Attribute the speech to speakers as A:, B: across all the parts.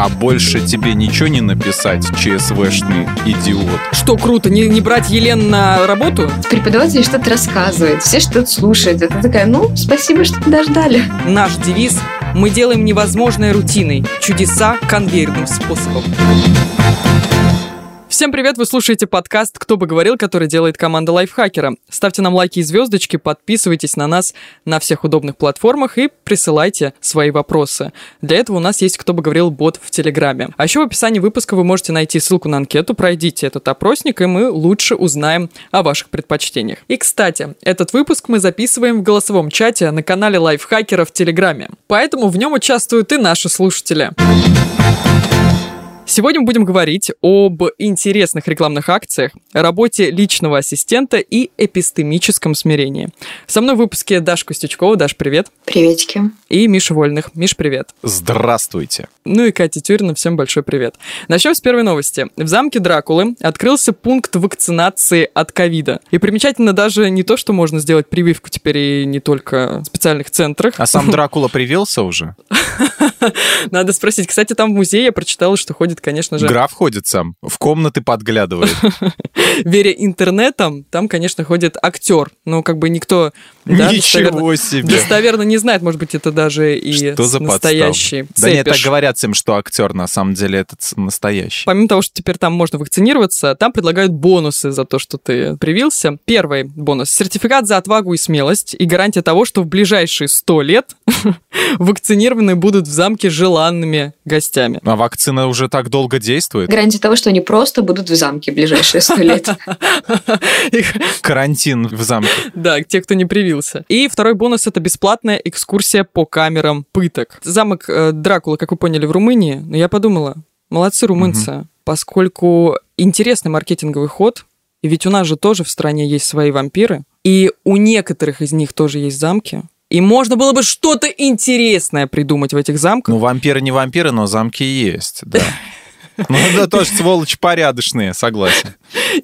A: А больше тебе ничего не написать, ЧСВшный идиот.
B: Что круто, не, не брать Елен на работу?
C: Преподаватель что-то рассказывает, все что-то слушают. Это такая, ну, спасибо, что подождали.
B: Наш девиз «Мы делаем невозможное рутиной, чудеса конвейерным способом». Всем привет, вы слушаете подкаст «Кто бы говорил», который делает команда Лайфхакера. Ставьте нам лайки и звездочки, подписывайтесь на нас на всех удобных платформах и присылайте свои вопросы. Для этого у нас есть «Кто бы говорил» бот в Телеграме. А еще в описании выпуска вы можете найти ссылку на анкету, пройдите этот опросник, и мы лучше узнаем о ваших предпочтениях. И, кстати, этот выпуск мы записываем в голосовом чате на канале Лайфхакера в Телеграме. Поэтому в нем участвуют и наши слушатели. Сегодня мы будем говорить об интересных рекламных акциях, работе личного ассистента и эпистемическом смирении. Со мной в выпуске Даша Костючкова. Даш, привет.
C: Приветики.
B: И Миша Вольных. Миш, привет.
A: Здравствуйте.
B: Ну и Катя Тюрина, всем большой привет. Начнем с первой новости. В замке Дракулы открылся пункт вакцинации от ковида. И примечательно даже не то, что можно сделать прививку теперь и не только в специальных центрах.
A: А сам Дракула привился уже?
B: Надо спросить. Кстати, там в музее я прочитала, что ходит, конечно же...
A: Граф ходит сам, в комнаты подглядывает.
B: Веря интернетом, там, конечно, ходит актер. Но как бы никто...
A: Да, Ничего себе!
B: Достоверно не знает, может быть, это даже и
A: что за
B: настоящий.
A: Да нет, так говорят всем, что актер на самом деле этот настоящий.
B: Помимо того, что теперь там можно вакцинироваться, там предлагают бонусы за то, что ты привился. Первый бонус. Сертификат за отвагу и смелость и гарантия того, что в ближайшие 100 лет вакцинированные будут в замке желанными гостями.
A: А вакцина уже так долго действует?
C: Гарантия того, что они просто будут в замке в ближайшие 100 лет.
A: Карантин в замке.
B: Да, те, кто не привился. И второй бонус — это бесплатная экскурсия по камерам пыток. Замок э, Дракула, как вы поняли, в Румынии. Но я подумала, молодцы румынцы, поскольку интересный маркетинговый ход, и ведь у нас же тоже в стране есть свои вампиры, и у некоторых из них тоже есть замки. И можно было бы что-то интересное придумать в этих замках.
A: Ну, вампиры не вампиры, но замки есть, да. Ну, да, тоже сволочи порядочные, согласен.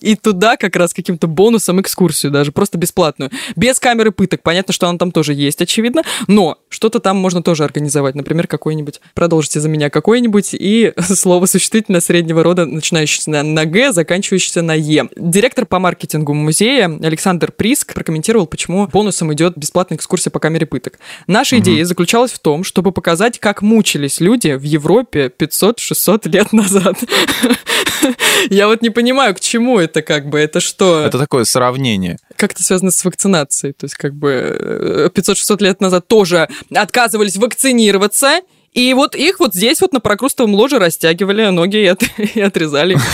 B: И туда как раз каким-то бонусом экскурсию даже, просто бесплатную. Без камеры пыток. Понятно, что она там тоже есть, очевидно, но что-то там можно тоже организовать. Например, какой-нибудь, продолжите за меня какой-нибудь, и слово существительное среднего рода, начинающееся на, на Г, заканчивающееся на Е. Директор по маркетингу музея Александр Приск прокомментировал, почему бонусом идет бесплатная экскурсия по камере пыток. Наша угу. идея заключалась в том, чтобы показать, как мучились люди в Европе 500-600 лет назад. Я вот не понимаю, к чему это как бы, это что?
A: Это такое сравнение.
B: Как это связано с вакцинацией? То есть как бы 500-600 э, лет назад тоже отказывались вакцинироваться, и вот их вот здесь вот на прокрустовом ложе растягивали ноги и, от, и отрезали.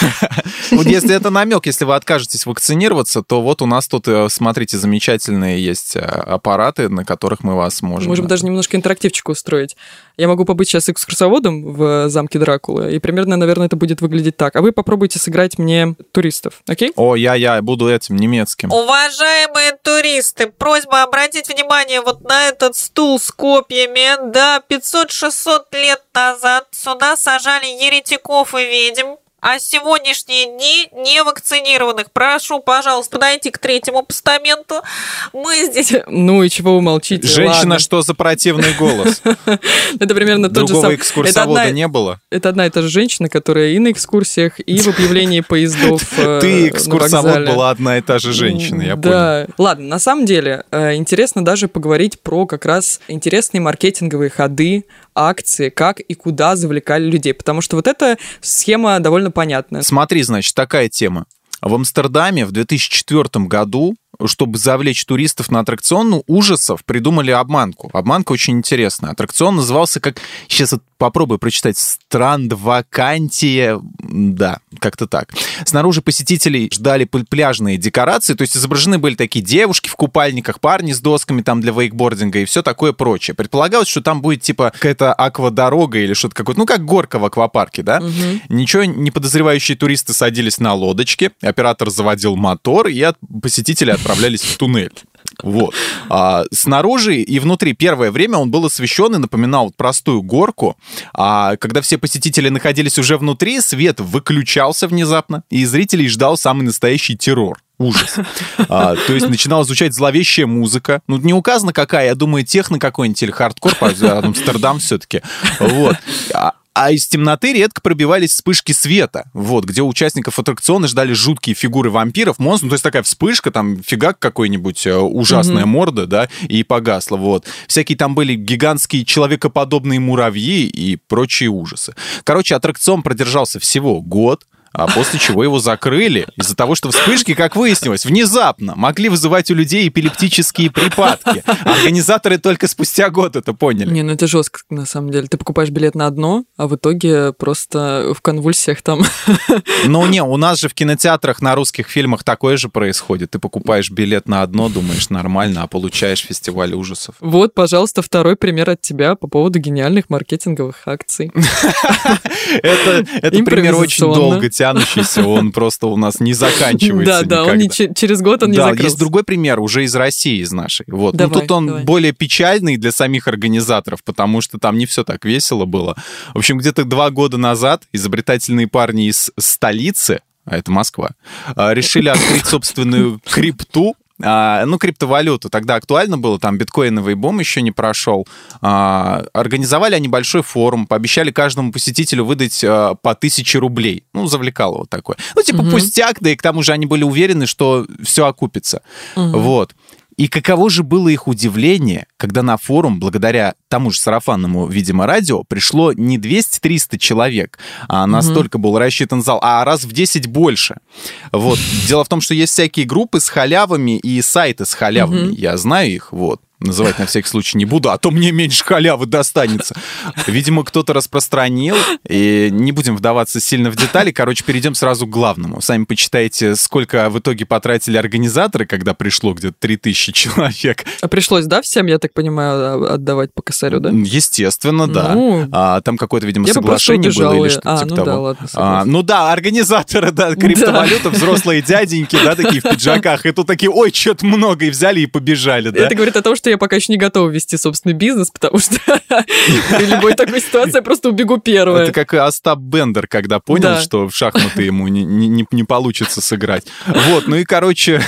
A: Вот если это намек, если вы откажетесь вакцинироваться, то вот у нас тут, э, смотрите, замечательные есть э, аппараты, на которых мы вас можем...
B: Можем даже немножко интерактивчик устроить. Я могу побыть сейчас экскурсоводом в замке Дракулы, и примерно, наверное, это будет выглядеть так. А вы попробуйте сыграть мне туристов, окей?
A: О, я-я, буду этим немецким.
D: Уважаемые туристы, просьба обратить внимание вот на этот стул с копьями. Да, 500-600 лет назад сюда сажали еретиков и ведьм. А сегодняшние дни невакцинированных, прошу, пожалуйста, подойти к третьему постаменту. Мы здесь...
B: Ну и чего вы молчите?
A: Женщина,
B: Ладно.
A: что за противный голос?
B: Это примерно тот же самый...
A: экскурсовода не было?
B: Это одна и та же женщина, которая и на экскурсиях, и в объявлении поездов э,
A: Ты экскурсовод была одна и та же женщина, я понял. Да.
B: Ладно, на самом деле, э, интересно даже поговорить про как раз интересные маркетинговые ходы акции, как и куда завлекали людей. Потому что вот эта схема довольно понятная.
A: Смотри, значит, такая тема. В Амстердаме в 2004 году чтобы завлечь туристов на аттракцион ужасов, придумали обманку. Обманка очень интересная. Аттракцион назывался как... Сейчас вот попробую прочитать. Страндвакантия. Да, как-то так. Снаружи посетителей ждали пляжные декорации, то есть изображены были такие девушки в купальниках, парни с досками там для вейкбординга и все такое прочее. Предполагалось, что там будет типа какая-то аквадорога или что-то какое-то, ну как горка в аквапарке, да? Угу. Ничего не подозревающие туристы садились на лодочки, оператор заводил мотор, и от посетителей отправлялись в туннель. Вот. А, снаружи и внутри первое время он был освещен и напоминал простую горку. А когда все посетители находились уже внутри, свет выключался внезапно, и зрителей ждал самый настоящий террор. Ужас. А, то есть начинала звучать зловещая музыка. Ну, не указано какая, я думаю, техно какой-нибудь или хардкор, Амстердам все-таки. Вот. А, А из темноты редко пробивались вспышки света, вот, где участников аттракциона ждали жуткие фигуры вампиров, монстров, ну, то есть такая вспышка, там фигак какой-нибудь, э, ужасная морда, да, и погасла, вот. Всякие там были гигантские человекоподобные муравьи и прочие ужасы. Короче, аттракцион продержался всего год, а после чего его закрыли из-за того, что вспышки, как выяснилось, внезапно могли вызывать у людей эпилептические припадки. Организаторы только спустя год это поняли.
B: Не, ну это жестко, на самом деле. Ты покупаешь билет на одно, а в итоге просто в конвульсиях там.
A: Ну не, у нас же в кинотеатрах на русских фильмах такое же происходит. Ты покупаешь билет на одно, думаешь нормально, а получаешь фестиваль ужасов.
B: Вот, пожалуйста, второй пример от тебя по поводу гениальных маркетинговых акций.
A: Это, пример очень долго тянущийся, он просто у нас не заканчивается
B: Да, да, он через год он не закрылся.
A: есть другой пример уже из России, из нашей. Вот.
B: Давай,
A: ну, тут он более печальный для самих организаторов, потому что там не все так весело было. В общем, где-то два года назад изобретательные парни из столицы, а это Москва, а, решили открыть собственную крипту, а, ну, криптовалюту. Тогда актуально было, там биткоиновый бум еще не прошел. А, Организовали они большой форум, пообещали каждому посетителю выдать а, по тысяче рублей. Ну, завлекало вот такое. Ну, типа
B: Мгм.
A: пустяк, да и к тому же они были уверены, что все окупится. Вот. И каково же было их удивление, когда на форум, благодаря тому же сарафанному, видимо, радио, пришло не 200-300 человек, а настолько был рассчитан зал, а раз в 10 больше. Вот. Дело в том, что есть всякие группы с халявами и сайты с халявами.
B: Мгм.
A: Я знаю их, вот. Называть на всякий случай не буду, а то мне меньше халявы достанется. Видимо, кто-то распространил, и не будем вдаваться сильно в детали. Короче, перейдем сразу к главному. Сами почитайте, сколько в итоге потратили организаторы, когда пришло где-то 3000 человек.
B: А пришлось, да, всем, я так понимаю, отдавать по косарю, да?
A: Естественно, да.
B: Ну,
A: А, там какое-то, видимо,
B: я
A: соглашение было или что-то
B: А,
A: типа
B: ну
A: того.
B: да, ладно,
A: А, ну да, организаторы, да, криптовалюта, взрослые дяденьки, да, такие в пиджаках, и тут такие, ой, что-то много, и взяли и побежали, да.
B: Это говорит о том, что я пока еще не готова вести собственный бизнес, потому что при любой такой ситуации я просто убегу первая.
A: Это как Остап Бендер, когда понял,
B: Да.
A: что в шахматы ему не, не- не- получится сыграть. Вот, ну и, короче,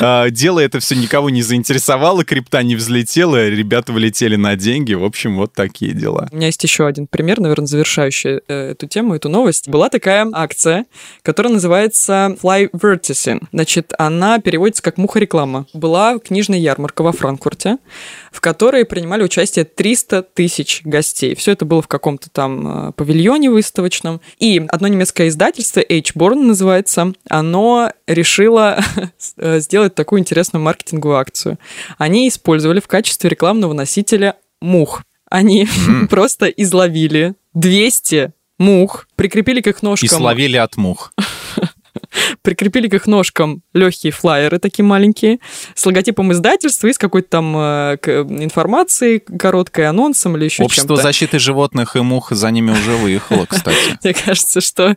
A: э, дело это все никого не заинтересовало, крипта не взлетела, ребята влетели на деньги. В общем, вот такие дела.
B: У меня есть еще один пример, наверное, завершающий э, эту тему, эту новость. Была такая акция, которая называется Fly Verticing. Значит, она переводится как муха-реклама. Была книжная ярмарка во Франкфурте, в которой принимали участие 300 тысяч гостей. Все это было в каком-то там э, павильоне выставочном. И одно немецкое издательство, H-Born называется, оно решило э, сделать такую интересную маркетинговую акцию. Они использовали в качестве рекламного носителя мух. Они просто изловили 200 мух, прикрепили к их
A: И
B: ножкам,
A: словили от мух.
B: прикрепили к их ножкам легкие флаеры такие маленькие с логотипом издательства и с какой-то там э, информацией короткой, анонсом или еще
A: Общество
B: чем-то.
A: защиты животных и мух за ними уже выехало, кстати.
B: Мне кажется, что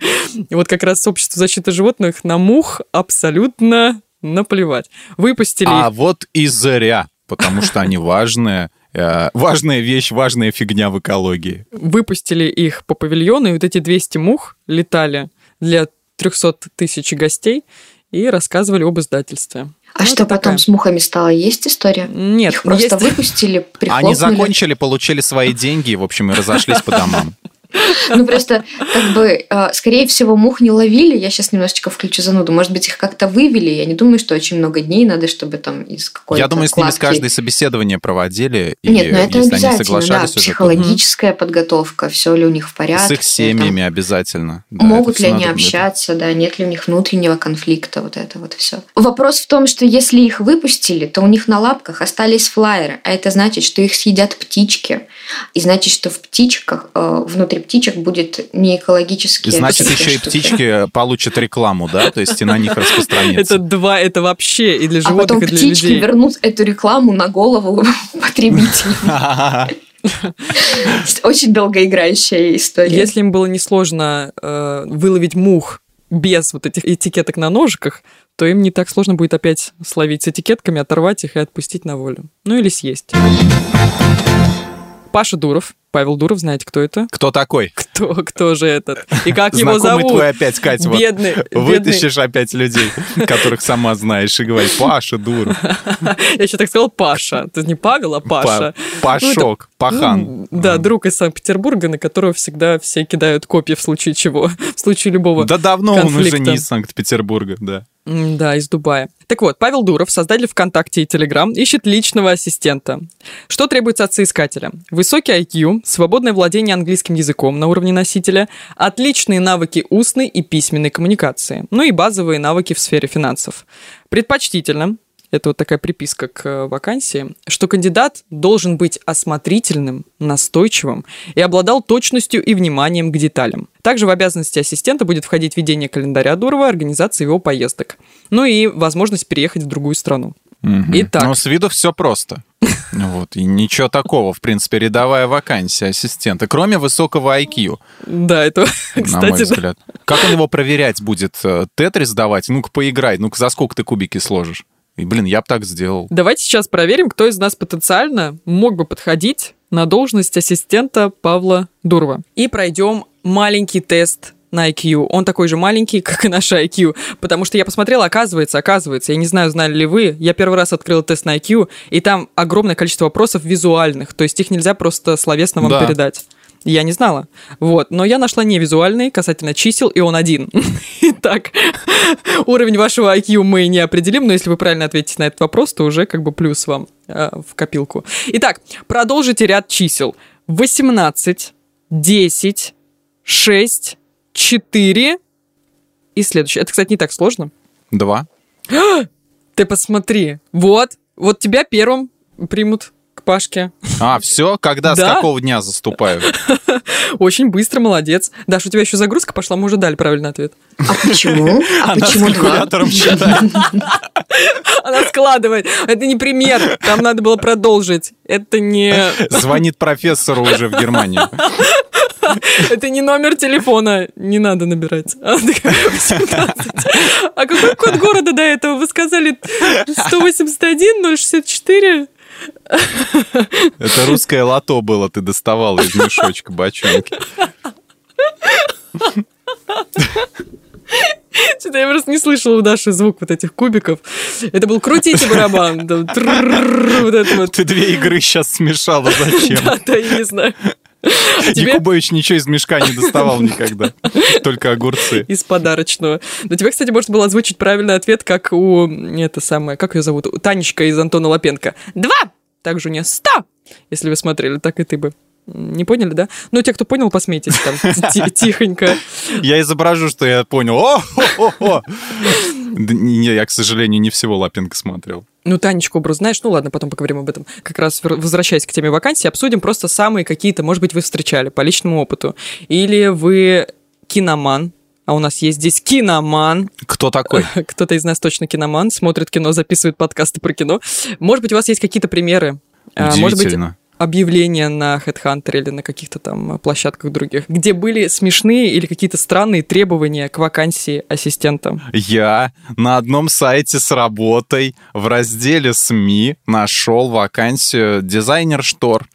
B: вот как раз общество защиты животных на мух абсолютно наплевать. Выпустили
A: А вот и зря, потому что они важные. э, Важная вещь, важная фигня в экологии.
B: выпустили их по павильону, и вот эти 200 мух летали для 300 тысяч гостей и рассказывали об издательстве.
C: А
B: Ну,
C: что потом
B: такая-
C: с мухами стало? Есть история?
B: Нет,
C: Их просто
B: есть-
C: выпустили, прихлопнули.
A: Они закончили, получили свои деньги, и, в общем, и разошлись по домам.
C: Ну, просто, как бы, э, скорее всего, мух не ловили. Я сейчас немножечко включу зануду. Может быть, их как-то вывели. Я не думаю, что очень много дней надо, чтобы там из какой-то
A: Я думаю, с ними с
C: кладки-
A: каждой собеседование проводили, и
C: Нет, ну это
A: если они
C: обязательно, да.
A: то
C: Психологическая подготовка, все ли у них в порядке.
A: с их
C: там,
A: семьями обязательно. Да,
C: Могут ли они общаться, да, нет ли у них внутреннего конфликта, вот это вот все. Вопрос в том, что если их выпустили, то у них на лапках остались флайеры, а это значит, что их съедят птички, и значит, что в птичках, э, внутри птичек будет не экологически...
A: Значит, еще и птички получат рекламу, да? То есть и на них
B: Это
A: распространится.
B: два, это вообще и для
C: А
B: животных,
C: потом
B: и для
C: птички
B: людей.
C: вернут эту рекламу на голову потребителей. Очень долгоиграющая история.
B: Если им было несложно э, выловить мух без вот этих этикеток на ножиках, то им не так сложно будет опять словить с этикетками, оторвать их и отпустить на волю. Ну или съесть. Паша Дуров Павел Дуров, знаете, кто это?
A: Кто такой?
B: Кто, кто же этот? И как его
A: Знакомый
B: зовут?
A: твой опять, Катя, вот
B: Бедный, бедный.
A: Вытащишь опять людей, которых сама знаешь, и говоришь, Паша, дура.
B: Я еще так сказал Паша. Это не Павел, а Паша.
A: Па- Пашок, Пахан.
B: Ну, да, друг из Санкт-Петербурга, на которого всегда все кидают копья в случае чего, в случае любого
A: Да давно он уже не из Санкт-Петербурга, да.
B: Да, из Дубая. Так вот, Павел Дуров, создатель ВКонтакте и Телеграм, ищет личного ассистента. Что требуется от соискателя? Высокий IQ, свободное владение английским языком на уровне носителя, отличные навыки устной и письменной коммуникации, ну и базовые навыки в сфере финансов. Предпочтительно, это вот такая приписка к э, вакансии, что кандидат должен быть осмотрительным, настойчивым и обладал точностью и вниманием к деталям. Также в обязанности ассистента будет входить ведение календаря Дурова, организация его поездок. Ну и возможность переехать в другую страну.
A: Мгм.
B: Итак.
A: Ну, с виду все просто. Вот, и ничего такого, в принципе, рядовая вакансия ассистента, кроме высокого IQ,
B: Да, это,
A: на мой
B: кстати, да.
A: взгляд. Как он его проверять будет? Э, Тетрис давать? Ну-ка, поиграй. Ну-ка, за сколько ты кубики сложишь? И, блин, я бы так сделал.
B: Давайте сейчас проверим, кто из нас потенциально мог бы подходить на должность ассистента Павла Дурова. И пройдем маленький тест на IQ. Он такой же маленький, как и наш IQ. Потому что я посмотрела, оказывается, оказывается, я не знаю, знали ли вы, я первый раз открыла тест на IQ, и там огромное количество вопросов визуальных, то есть их нельзя просто словесно вам
A: Да.
B: передать. Я не знала. Вот. Но я нашла не визуальный касательно чисел, и он один. Итак, уровень вашего IQ мы не определим, но если вы правильно ответите на этот вопрос, то уже как бы плюс вам э, в копилку. Итак, продолжите ряд чисел. 18, 10, 6, 4 и следующее. Это, кстати, не так сложно.
A: Два.
B: Ты посмотри. Вот. Вот тебя первым примут Пашке.
A: А, все? Когда, с какого дня заступаю?
B: Очень быстро, молодец. Даш, у тебя еще загрузка пошла, мы уже дали правильный ответ.
C: А почему? А
A: Она с
C: почему
A: калькулятором считает.
B: Она складывает. Это не пример. Там надо было продолжить. Это не,
A: Звонит профессору уже в Германию.
B: это не номер телефона. Не надо набирать. Она такая, 18. А какой код города до этого? Вы сказали 181 064?
A: Это русское лото было, ты доставала из мешочка бочонки.
B: Что-то я просто не слышала у Даши звук вот этих кубиков. Это был крутите барабан. Вот вот.
A: Ты две игры сейчас смешала, зачем?
B: Да, да, я не знаю. А
A: Якубович ничего из мешка не доставал никогда. Только огурцы.
B: из подарочного. Но тебе, кстати, можно было озвучить правильный ответ, как у... Это самое... Как ее зовут? У Танечка из Антона Лапенко. Два! Также у нее сто! Если вы смотрели, так и ты бы. Не поняли, да? Ну, те, кто понял, посмейтесь там ти- тихонько.
A: Я изображу, что я понял. О, я, к сожалению, не всего Лапенко смотрел.
B: Ну, Танечку образ знаешь, ну ладно, потом поговорим об этом. Как раз возвращаясь к теме вакансий, обсудим просто самые какие-то, может быть, вы встречали по личному опыту. Или вы киноман, а у нас есть здесь киноман,
A: Кто такой?
B: кто-то из нас точно киноман, смотрит кино, записывает подкасты про кино. Может быть, у вас есть какие-то примеры? А, Может быть,
A: Удивительно.
B: Объявления на Headhunter или на каких-то там площадках других, где были смешные или какие-то странные требования к вакансии ассистента.
A: Я на одном сайте с работой в разделе СМИ нашел вакансию дизайнер штор.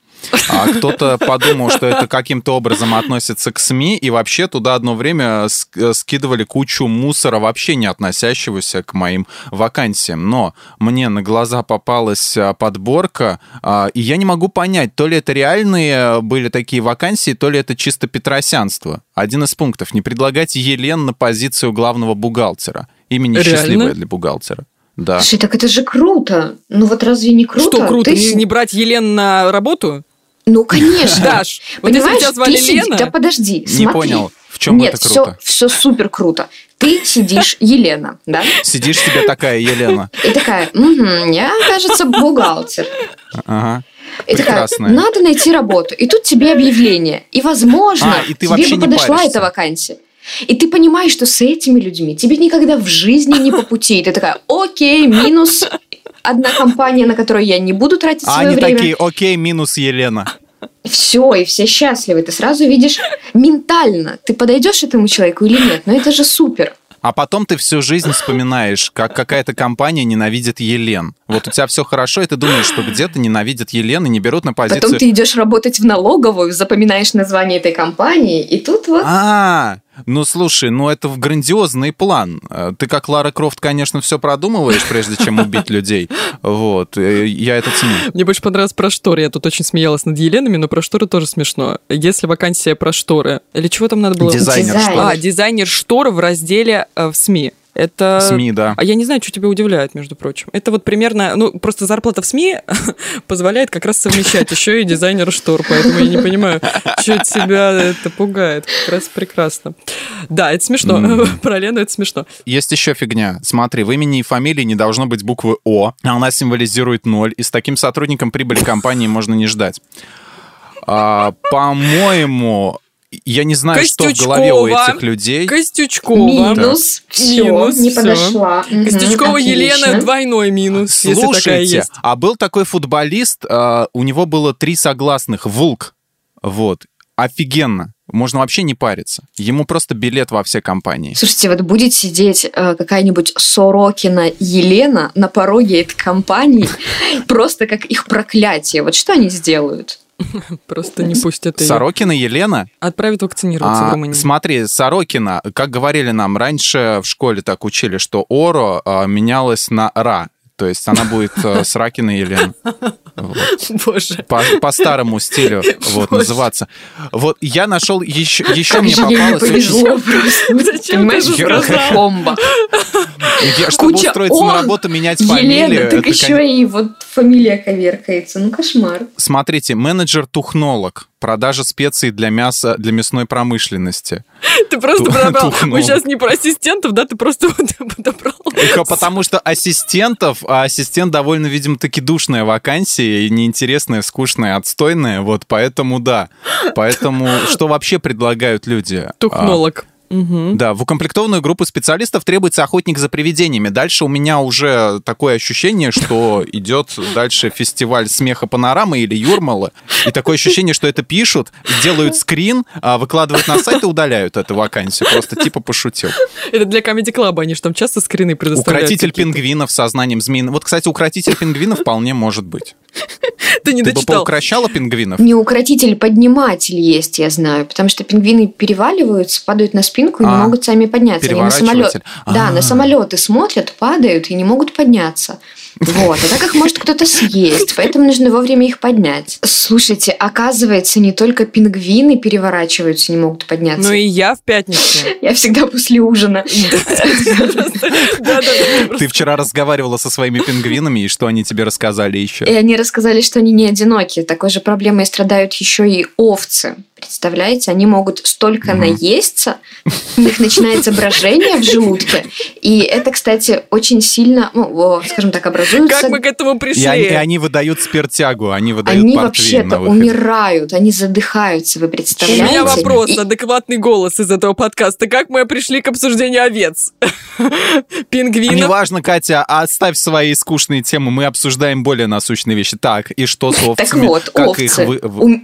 A: А кто-то подумал, что это каким-то образом относится к СМИ, и вообще туда одно время ск- э, скидывали кучу мусора, вообще не относящегося к моим вакансиям. Но мне на глаза попалась а, подборка, а, и я не могу понять, то ли это реальные были такие вакансии, то ли это чисто петросянство. Один из пунктов. Не предлагать Елен на позицию главного бухгалтера. Имя несчастливое для бухгалтера. Да.
C: Слушай, так это же круто. Ну вот разве не круто?
B: Что круто,
C: Ты
B: не, не брать Елен на работу?
C: Ну, конечно.
B: Даш, вот если
C: Понимаешь,
B: тебя звали
C: ты сиди-
B: Лена...
C: Да подожди,
A: Не
C: смотри.
A: понял, в чем
C: Нет,
A: это
C: все,
A: круто.
C: все супер круто. Ты сидишь, Елена, да?
A: Сидишь себе такая, Елена.
C: И такая, «Мгм, я, кажется, бухгалтер.
A: Ага.
C: И такая, надо найти работу. И тут тебе объявление. И, возможно,
A: А, и ты
C: тебе бы подошла
A: паришься.
C: эта вакансия. И ты понимаешь, что с этими людьми тебе никогда в жизни не по пути. И ты такая, окей, минус одна компания, на которую я не буду тратить
A: А
C: свое
A: они
C: время.
A: такие, окей, минус Елена.
C: Все, и все счастливы. Ты сразу видишь ментально, ты подойдешь этому человеку или нет. Но это же супер.
A: А потом ты всю жизнь вспоминаешь, как какая-то компания ненавидит Елен. Вот у тебя все хорошо, и ты думаешь, что где-то ненавидят Елен и не берут на позицию...
C: Потом ты идешь работать в налоговую, запоминаешь название этой компании, и тут вот...
A: А, ну слушай, ну это в грандиозный план. Э, Ты как Лара Крофт, конечно, все продумываешь, прежде чем убить людей. Вот, э, я это ценю.
B: Мне больше понравилось про шторы. Я тут очень смеялась над Еленами, но про шторы тоже смешно. Если вакансия про шторы, или чего там надо было?
A: Дизайнер
C: Дизайн.
A: что?
B: А, дизайнер штор в разделе э, в СМИ. Это...
A: СМИ, да.
B: А я не знаю, что тебя удивляет, между прочим. Это вот примерно, ну, просто зарплата в СМИ позволяет как раз совмещать еще и дизайнер штор, поэтому я не понимаю, что тебя это пугает. Как раз прекрасно. Да, это смешно. Про Лену это смешно.
A: Есть еще фигня. Смотри, в имени и фамилии не должно быть буквы О, а она символизирует ноль, и с таким сотрудником прибыли компании можно не ждать. А, по-моему, я не знаю, что в голове у этих людей.
B: Костючкова.
C: Минус, все,
B: Минус,
C: не
B: всё.
C: подошла.
B: Костючкова
C: отлично.
B: Елена двойной минус, если такая
A: Слушайте,
B: есть.
A: а был такой футболист, а, у него было три согласных, Вулк, вот, офигенно, можно вообще не париться, ему просто билет во все компании.
C: Слушайте, вот будет сидеть э, какая-нибудь Сорокина Елена на пороге этой компании, просто как их проклятие. Вот что они сделают?
B: Просто не пустят ее.
A: Сорокина Елена,
B: Отправят вакцинироваться в
A: А,
B: Румынию.
A: смотри, Сорокина, как говорили нам раньше в школе, так учили, что Оро а, менялось на Ра. То есть она будет э, Сракина Елена. Вот.
B: Боже.
A: По, по старому стилю вот,
B: Боже.
A: называться. Вот я нашел еще, еще мне попалось очень-. Я, чтобы
C: Куча
A: устроиться на
C: «О,
A: работу, менять фамилию.
C: Елена, так
A: это,
C: еще и вот фамилия коверкается. Ну, кошмар.
A: Смотрите, менеджер-тухнолог. Продажа специй для мяса, для мясной промышленности.
B: Ты просто
A: Ту-
B: подобрал.
A: тухнул.
B: Мы сейчас не про ассистентов, да, ты просто подобрал.
A: Только потому что ассистентов, а ассистент довольно, видимо, таки душная вакансия, и неинтересная, скучная, отстойная, вот поэтому да. Поэтому что вообще предлагают люди? А,
B: Тухнолог. Мгм.
A: Да, в укомплектованную группу специалистов требуется охотник за привидениями. Дальше у меня уже такое ощущение, что идет дальше фестиваль смеха панорамы или Юрмала. И такое ощущение, что это пишут, делают скрин, а, выкладывают на сайт и удаляют эту вакансию. Просто типа пошутил.
B: Это для Comedy Club, они же там часто скрины предоставляют.
A: Укротитель пингвинов со знанием змеиного. Вот, кстати, укротитель пингвинов вполне может быть.
B: Ты не
A: Ты бы
B: дочитал.
A: поукращала пингвинов?
C: Не укротитель, подниматель есть, я знаю. Потому что пингвины переваливаются, падают на спинку и не
A: А,
C: могут сами подняться. Они на самолет...
A: переворачиватель.
C: Да,
A: А.
C: на самолеты смотрят, падают и не могут подняться. Вот, а так их может кто-то съесть, поэтому нужно вовремя их поднять. Слушайте, оказывается, не только пингвины переворачиваются, не могут подняться.
B: Ну и я в пятницу.
C: Я всегда после ужина.
A: Ты вчера разговаривала со своими пингвинами, и что они тебе рассказали еще?
C: И они рассказали, что они не одиноки. Такой же проблемой страдают еще и овцы. Представляете, они могут столько наесться, у них начинается брожение в желудке. И это, кстати, очень сильно, ну, о, скажем так, образуется...
B: Как мы к этому
A: И они, и
B: пришли?
A: они выдают спиртягу, они выдают
C: Они вообще-то умирают, они задыхаются, вы
B: У
C: представляете?
B: меня вопрос,
C: И-
B: адекватный голос из этого подкаста. Как мы пришли к обсуждению овец? Пингвинов?
A: Неважно, Катя, оставь свои скучные темы, мы обсуждаем более насущные вещи. Так, и что с овцами?
C: Так вот, овцы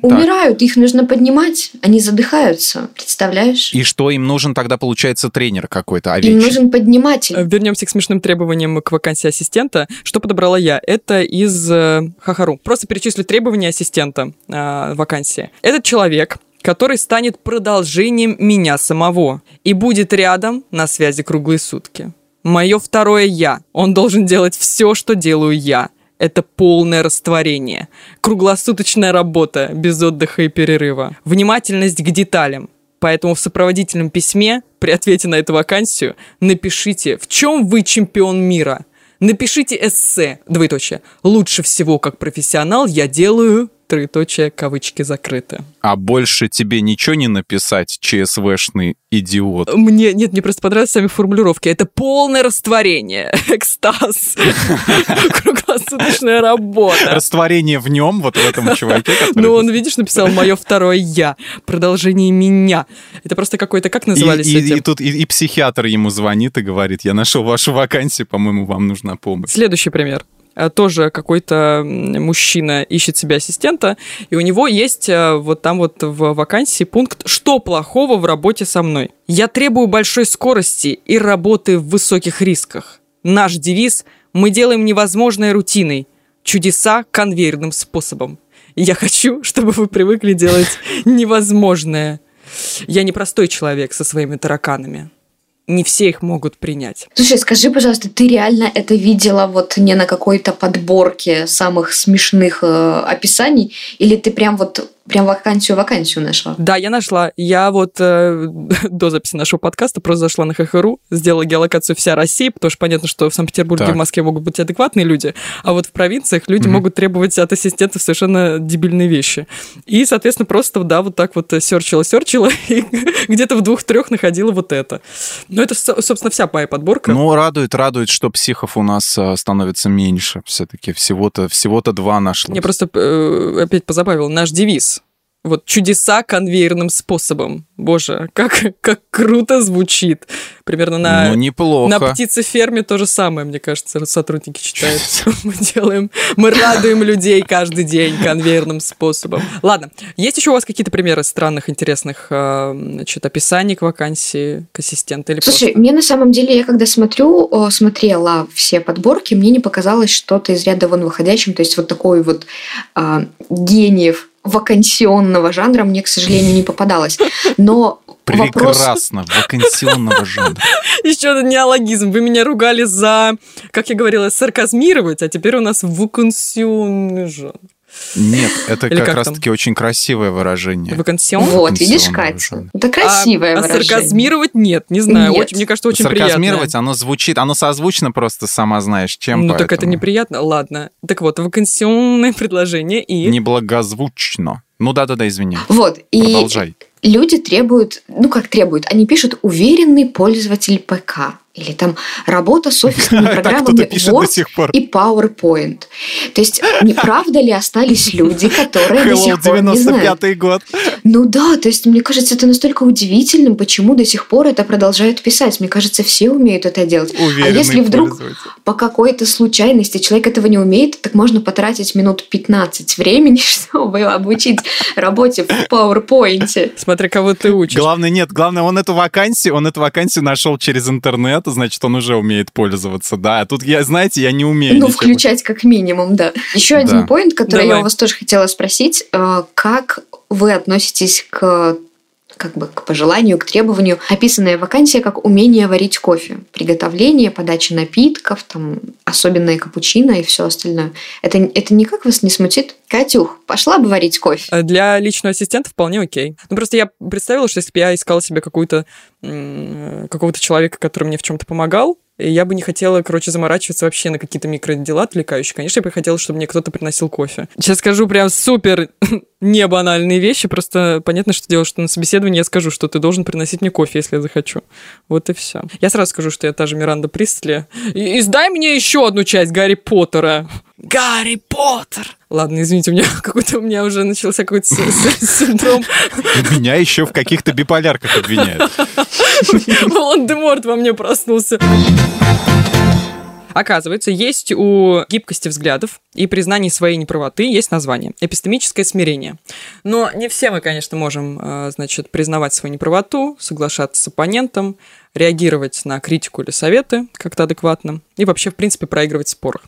C: умирают, их нужно поднимать, они задыхаются, представляешь?
A: И что им нужен тогда, получается, тренер какой-то
C: Им
A: овечий?
C: нужен подниматель.
B: Э, Вернемся к смешным требованиям к вакансии ассистента. Что подобрала я? Это из э, Хахару. Просто перечислю требования ассистента э, вакансии. Этот человек который станет продолжением меня самого и будет рядом на связи круглые сутки. Мое второе «я». Он должен делать все, что делаю я. Это полное растворение. Круглосуточная работа, без отдыха и перерыва. Внимательность к деталям. Поэтому в сопроводительном письме при ответе на эту вакансию напишите, в чем вы чемпион мира. Напишите эссе, двоеточие. Лучше всего, как профессионал, я делаю, троеточие, кавычки закрыты.
A: А больше тебе ничего не написать, ЧСВшный идиот?
B: Мне, нет, мне просто понравились сами формулировки. Это полное растворение, экстаз, круглосуточная работа.
A: Растворение в нем, вот в этом чуваке.
B: Ну, он, видишь, написал «Мое второе я», продолжение меня. Это просто какой-то, как назывались эти?
A: и тут и психиатр ему звонит и говорит, я нашел вашу вакансию, по-моему, вам нужна помощь.
B: Следующий пример. Э, тоже какой-то мужчина ищет себе ассистента, и у него есть э, вот там вот в вакансии пункт «Что плохого в работе со мной?» Я требую большой скорости и работы в высоких рисках. Наш девиз «Мы делаем невозможное рутиной, чудеса конвейерным способом». Я хочу, чтобы вы привыкли делать невозможное. Я не простой человек со своими тараканами не все их могут принять.
C: Слушай, скажи, пожалуйста, ты реально это видела вот не на какой-то подборке самых смешных э, описаний, или ты прям вот Прям вакансию-вакансию нашла?
B: Да, я нашла. Я вот э, до записи нашего подкаста просто зашла на ХХРУ, сделала геолокацию вся России, потому что понятно, что в Санкт-Петербурге и в Москве могут быть адекватные люди, а вот в провинциях люди mm-hmm. могут требовать от ассистентов совершенно дебильные вещи. И, соответственно, просто, да, вот так вот серчила-серчила, и где-то в двух-трех находила вот это. Ну, это, собственно, вся моя подборка.
A: Ну, радует, радует, что психов у нас э, становится меньше все-таки. Всего-то всего два нашло.
B: Мне просто э, опять позабавил наш девиз вот чудеса конвейерным способом. Боже, как, как круто звучит. Примерно на,
A: ну, неплохо.
B: на птицеферме то же самое, мне кажется, сотрудники читают, мы делаем. Мы радуем людей каждый день конвейерным способом. Ладно, есть еще у вас какие-то примеры странных, интересных а, значит, описаний к вакансии, к ассистенту? Или
C: Слушай, просто... мне на самом деле, я когда смотрю, смотрела все подборки, мне не показалось что-то из ряда вон выходящим, то есть вот такой вот а, гениев вакансионного жанра мне, к сожалению, не попадалось. Но
A: Прекрасно, вопрос... вакансионного жанра.
B: Еще один неологизм. Вы меня ругали за, как я говорила, сарказмировать, а теперь у нас вакансионный жанр.
A: Нет, это Или как, как раз-таки очень красивое выражение.
B: Вакансион?
C: Вот, видишь, Катя, это красивое а, выражение.
B: А сарказмировать нет, не знаю. Нет. Очень, мне кажется, очень приятно.
A: Сарказмировать, оно звучит, оно созвучно просто, сама знаешь, чем
B: Ну
A: поэтому.
B: так это неприятно, ладно. Так вот, вакансионное предложение и...
A: Неблагозвучно. Ну да-да-да, извини.
C: Вот,
A: и... Продолжай.
C: Люди требуют, ну как требуют, они пишут «уверенный пользователь ПК» или там работа с офисными программами Word и PowerPoint. То есть, не правда ли остались люди, которые Hello, до сих пор не знают?
A: год.
C: Ну да, то есть, мне кажется, это настолько удивительным, почему до сих пор это продолжают писать. Мне кажется, все умеют это делать.
A: Уверенный
C: а если вдруг по какой-то случайности человек этого не умеет, так можно потратить минут 15 времени, чтобы обучить работе в PowerPoint.
B: Смотри, кого ты учишь.
A: Главное, нет, главное, он эту вакансию, он эту вакансию нашел через интернет, это значит, он уже умеет пользоваться, да. А тут я, знаете, я не умею.
C: Ну, ничего. включать как минимум, да. Еще да. один поинт, который Давай. я у вас тоже хотела спросить. Э, как вы относитесь к как бы к пожеланию, к требованию, описанная вакансия как умение варить кофе, приготовление, подача напитков, там, особенное капучино и все остальное. Это, это никак вас не смутит? Катюх, пошла бы варить кофе.
B: Э, для личного ассистента вполне окей. Ну, просто я представила, что если бы я искала себе какую-то какого-то человека, который мне в чем-то помогал, я бы не хотела, короче, заморачиваться вообще на какие-то микродела отвлекающие. Конечно, я бы хотела, чтобы мне кто-то приносил кофе. Сейчас скажу прям супер не банальные вещи, просто понятно, что дело, что на собеседовании я скажу, что ты должен приносить мне кофе, если я захочу. Вот и все. Я сразу скажу, что я та же Миранда Пристли. И, издай мне еще одну часть Гарри Поттера. Гарри Поттер! Ладно, извините, у меня какой-то у меня уже начался какой-то синдром.
A: Меня еще в каких-то биполярках обвиняют.
B: Волан-де-Морт во мне проснулся. Оказывается, есть у гибкости взглядов и признаний своей неправоты есть название – эпистемическое смирение. Но не все мы, конечно, можем, э, значит, признавать свою неправоту, соглашаться с оппонентом, реагировать на критику или советы как-то адекватно и вообще, в принципе, проигрывать в спорах.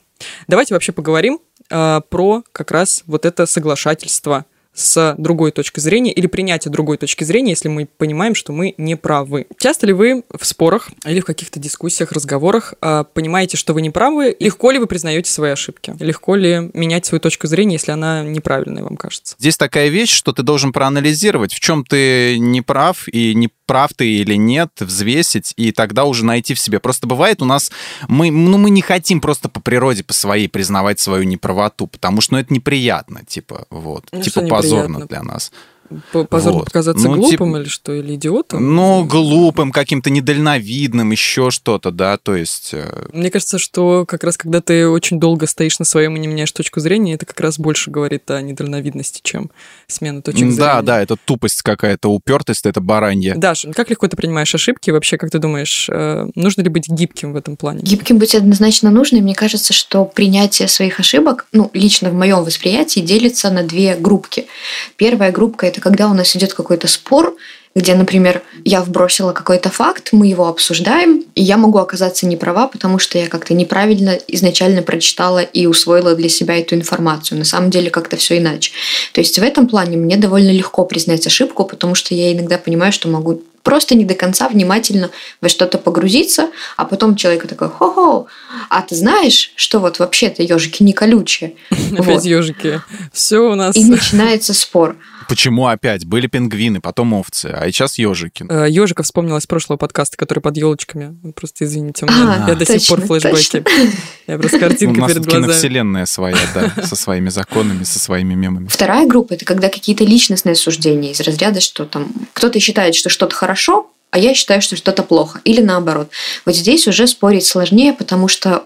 B: Давайте вообще поговорим э, про как раз вот это соглашательство – с другой точки зрения или принятие другой точки зрения, если мы понимаем, что мы не правы. Часто ли вы в спорах или в каких-то дискуссиях, разговорах э, понимаете, что вы не правы? Легко ли вы признаете свои ошибки? Легко ли менять свою точку зрения, если она неправильная, вам кажется?
A: Здесь такая вещь, что ты должен проанализировать, в чем ты не прав и не прав ты или нет, взвесить, и тогда уже найти в себе. Просто бывает у нас, мы, ну, мы не хотим просто по природе, по своей признавать свою неправоту, потому что ну, это неприятно, типа, вот, ну, типа позорно для нас.
B: П- Позорно
A: Вот.
B: показаться
A: Ну,
B: глупым
A: типа-
B: или что, или идиотом?
A: Ну, глупым, каким-то недальновидным, еще что-то, да, то есть... э,
B: Мне кажется, что как раз когда ты очень долго стоишь на своем и не меняешь точку зрения, это как раз больше говорит о недальновидности, чем смена точек зрения.
A: Да, да, это тупость какая-то, упертость, это баранья.
B: Даша, как легко ты принимаешь ошибки? Вообще, как ты думаешь, э, нужно ли быть гибким в этом плане?
C: Гибким быть однозначно нужно, и мне кажется, что принятие своих ошибок, ну, лично в моем восприятии, делится на две группки. Первая группка – это когда у нас идет какой-то спор, где, например, я вбросила какой-то факт, мы его обсуждаем, и я могу оказаться не права, потому что я как-то неправильно изначально прочитала и усвоила для себя эту информацию. На самом деле как-то все иначе. То есть в этом плане мне довольно легко признать ошибку, потому что я иногда понимаю, что могу просто не до конца внимательно во что-то погрузиться, а потом человек такой, хо-хо, а ты знаешь, что вот вообще-то ежики не колючие?
B: Опять
C: Вот.
B: ежики. Все у нас...
C: И начинается спор.
A: Почему опять? Были пингвины, потом овцы, а сейчас ежики.
B: Ежика вспомнилась с прошлого подкаста, который под елочками. Просто извините, у меня
C: А,
B: я до сих пор
C: точно,
B: флешбеки. Я просто
A: У
B: картинка
A: нас
B: перед глазами.
A: киновселенная своя, да, со своими законами, со своими мемами.
C: Вторая группа – это когда какие-то личностные суждения из разряда, что там кто-то считает, что что-то хорошо, а я считаю, что что-то плохо. Или наоборот. Вот здесь уже спорить сложнее, потому что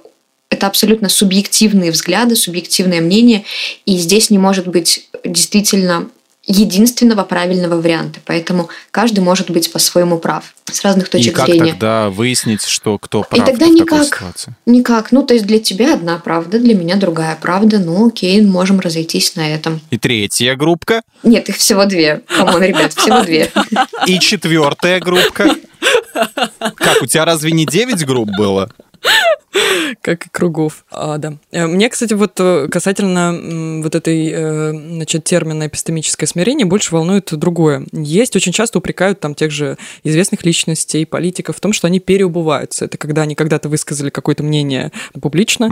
C: это абсолютно субъективные взгляды, субъективное мнение, и здесь не может быть действительно единственного правильного варианта. Поэтому каждый может быть по-своему прав с разных
A: И
C: точек
A: как
C: зрения.
A: тогда выяснить, что кто прав
C: тогда
A: в такой
C: никак.
A: ситуации?
C: Никак. Ну, то есть для тебя одна правда, для меня другая правда. Ну, окей, можем разойтись на этом.
A: И третья группка,
C: Нет, их всего две. Come on, ребят, всего две.
A: и четвертая группка. Как, у тебя разве не девять групп было?
B: Как и кругов. А, да. Э, Мне, кстати, вот э, касательно вот этой, э, значит, термина эпистемическое смирение больше волнует другое. Есть, очень часто упрекают там тех же известных личностей, политиков в том, что они переубываются. Это когда они когда-то высказали какое-то мнение публично,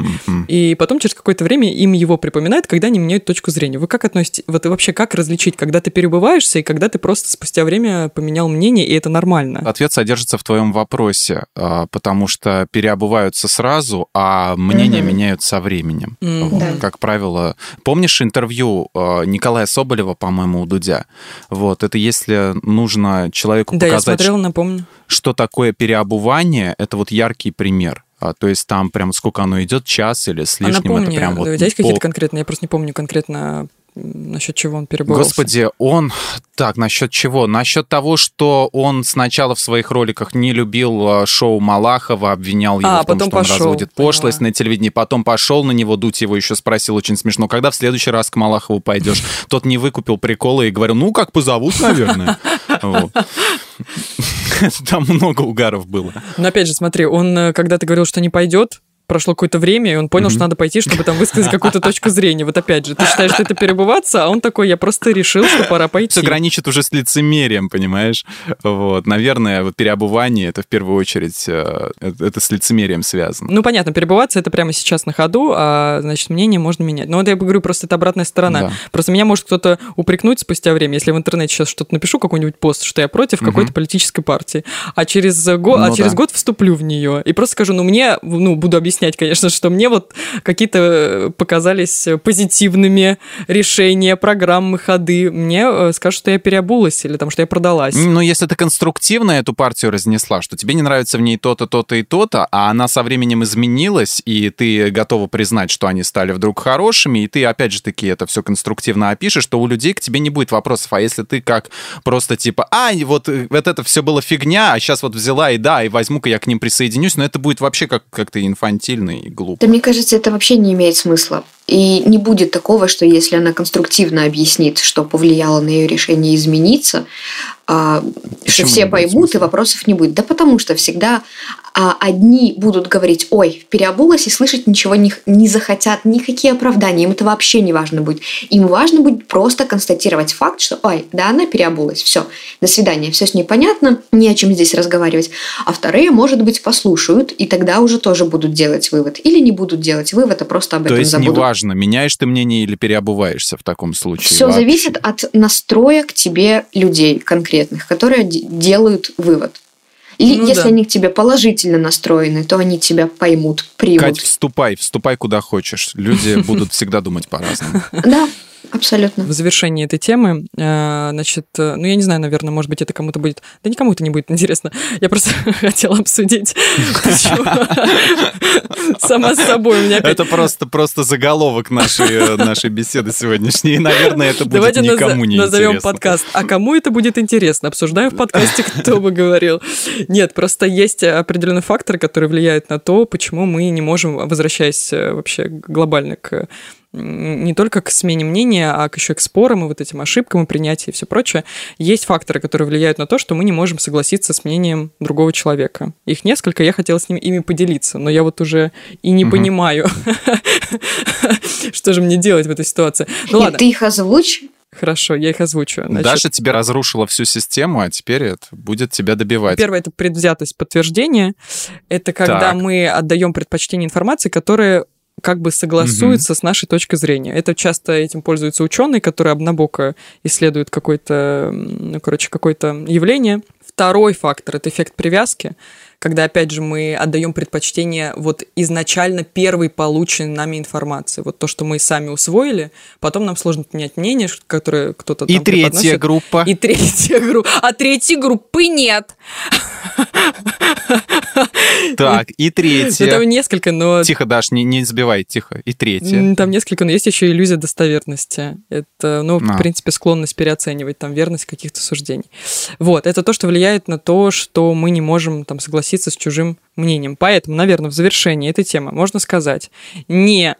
B: и потом через какое-то время им его припоминают, когда они меняют точку зрения. Вы как относитесь, вот и вообще как различить, когда ты переубываешься и когда ты просто спустя время поменял мнение, и это нормально?
A: Ответ содержится в твоем вопросе, а, потому что переобуваются сразу, а мнения
C: Мгм.
A: меняют со временем.
B: М,
A: Вот,
C: Да.
A: Как правило. Помнишь интервью а, Николая Соболева, по-моему, у Дудя? Вот, это если нужно человеку
B: Да, я
A: показать,
B: смотрела, напомню.
A: что такое переобувание, это вот яркий пример. А, то есть там прям сколько оно идет, час или с
B: А
A: лишним,
B: напомни,
A: это прям вот...
B: у тебя есть какие-то
A: пол-
B: конкретные, я просто не помню конкретно насчет чего он перебывался.
A: Господи, он... Так, насчет чего? Насчет того, что он сначала в своих роликах не любил э, шоу Малахова, обвинял его
B: А,
A: в том, что он
B: пошел,
A: разводит пошлость
B: поняла.
A: на телевидении, потом пошел на него, Дудь его еще спросил очень смешно, когда в следующий раз к Малахову пойдешь? Тот не выкупил приколы и говорил, ну, как позовут, наверное. Там много угаров было.
B: Но опять же, смотри, он э, когда-то говорил, что не пойдет, прошло какое-то время, и он понял,
A: Мгм.
B: что надо пойти, чтобы там высказать какую-то точку зрения. Вот опять же, ты считаешь, что это перебываться, а он такой, я просто решил, что пора пойти.
A: Все граничит уже с лицемерием, понимаешь? Вот, наверное, вот переобувание это в первую очередь э, это с лицемерием связано.
B: Ну, понятно, перебываться это прямо сейчас на ходу, а, значит, мнение можно менять. Но вот я говорю, просто это обратная сторона.
A: Да.
B: Просто меня может кто-то упрекнуть спустя время, если я в интернете сейчас что-то напишу, какой-нибудь пост, что я против
A: Мгм.
B: какой-то политической партии, а через, год, а
A: Ну
B: через
A: да.
B: год вступлю в нее и просто скажу, ну, мне, ну, буду объяснять, конечно, что мне вот какие-то э, показались позитивными решения, программы, ходы. Мне э, скажут, что я переобулась или там, что я продалась.
A: Ну, если ты конструктивно эту партию разнесла, что тебе не нравится в ней то-то, то-то и то-то, а она со временем изменилась, и ты готова признать, что они стали вдруг хорошими, и ты, опять же таки, это все конструктивно опишешь, то у людей к тебе не будет вопросов. А если ты как просто типа, а, вот, э, вот это все было фигня, а сейчас вот взяла и да, и возьму-ка я к ним присоединюсь, но это будет вообще как- как-то инфантильно и глупо.
C: Да мне кажется, это вообще не имеет смысла. И не будет такого, что если она конструктивно объяснит, что повлияло на ее решение измениться, а, что
A: Почему
C: все
A: не будет
C: поймут, и вопросов не будет. Да потому что всегда а, одни будут говорить, ой, переобулась, и слышать ничего не, не захотят, никакие оправдания, им это вообще не важно будет. Им важно будет просто констатировать факт, что, ой, да, она переобулась, все, до свидания, все с ней понятно, не о чем здесь разговаривать. А вторые, может быть, послушают, и тогда уже тоже будут делать вывод. Или не будут делать вывод, а просто об
A: То
C: этом
A: есть
C: забудут.
A: неважно, меняешь ты мнение или переобуваешься в таком случае.
C: Все
A: вообще.
C: зависит от настроя к тебе людей конкретных, которые де- делают вывод. И
B: Ну
C: если
B: да.
C: они к тебе положительно настроены, то они тебя поймут, примут.
A: Кать, вступай, вступай куда хочешь. Люди будут всегда думать по-разному.
C: Да, Абсолютно.
B: В завершении этой темы, э, значит, э, ну я не знаю, наверное, может быть, это кому-то будет... Да никому это не будет интересно. Я просто хотела обсудить. Сама с собой. У меня.
A: Это просто, просто заголовок нашей, э, нашей беседы сегодняшней. Наверное, это будет
B: Давайте
A: никому не
B: назовем
A: интересно.
B: подкаст. А кому это будет интересно? Обсуждаем в подкасте, кто бы говорил. Нет, просто есть определенные факторы, которые влияют на то, почему мы не можем, возвращаясь вообще глобально к не только к смене мнения, а к еще к спорам и вот этим ошибкам и принятию и все прочее, есть факторы, которые влияют на то, что мы не можем согласиться с мнением другого человека. Их несколько, я хотела с ними ими поделиться, но я вот уже и не
A: Мгм.
B: понимаю, что же мне делать в этой ситуации. Ну ладно,
C: Ты их озвучь.
B: хорошо, я их озвучу. Значит,
A: Даша тебе разрушила всю систему, а теперь это будет тебя добивать.
B: Первое это предвзятость подтверждения. Это когда
A: Так.
B: мы отдаем предпочтение информации, которая как бы согласуется с нашей точкой зрения. Это часто этим пользуются ученые, которые однобоко исследуют какое-то, ну, короче, какое-то явление. Второй фактор это эффект привязки, когда, опять же, мы отдаем предпочтение вот изначально первой полученной нами информации. Вот то, что мы сами усвоили, потом нам сложно поменять мнение, которое кто-то
A: И
B: там
A: третья
B: преподносит.
A: группа.
B: И третья группа. А третьей группы нет.
A: Так, и
B: Ну,
A: третья.
B: Там несколько, но...
A: Тихо, Даш, не, не забивай, тихо. И третья.
B: м, Там несколько, но есть еще иллюзия достоверности. Это, ну,
A: А.
B: в принципе, склонность переоценивать там верность каких-то суждений. Вот, это то, что влияет на то, что мы не можем там согласиться с чужим мнением. Поэтому, наверное, в завершении этой темы можно сказать, не,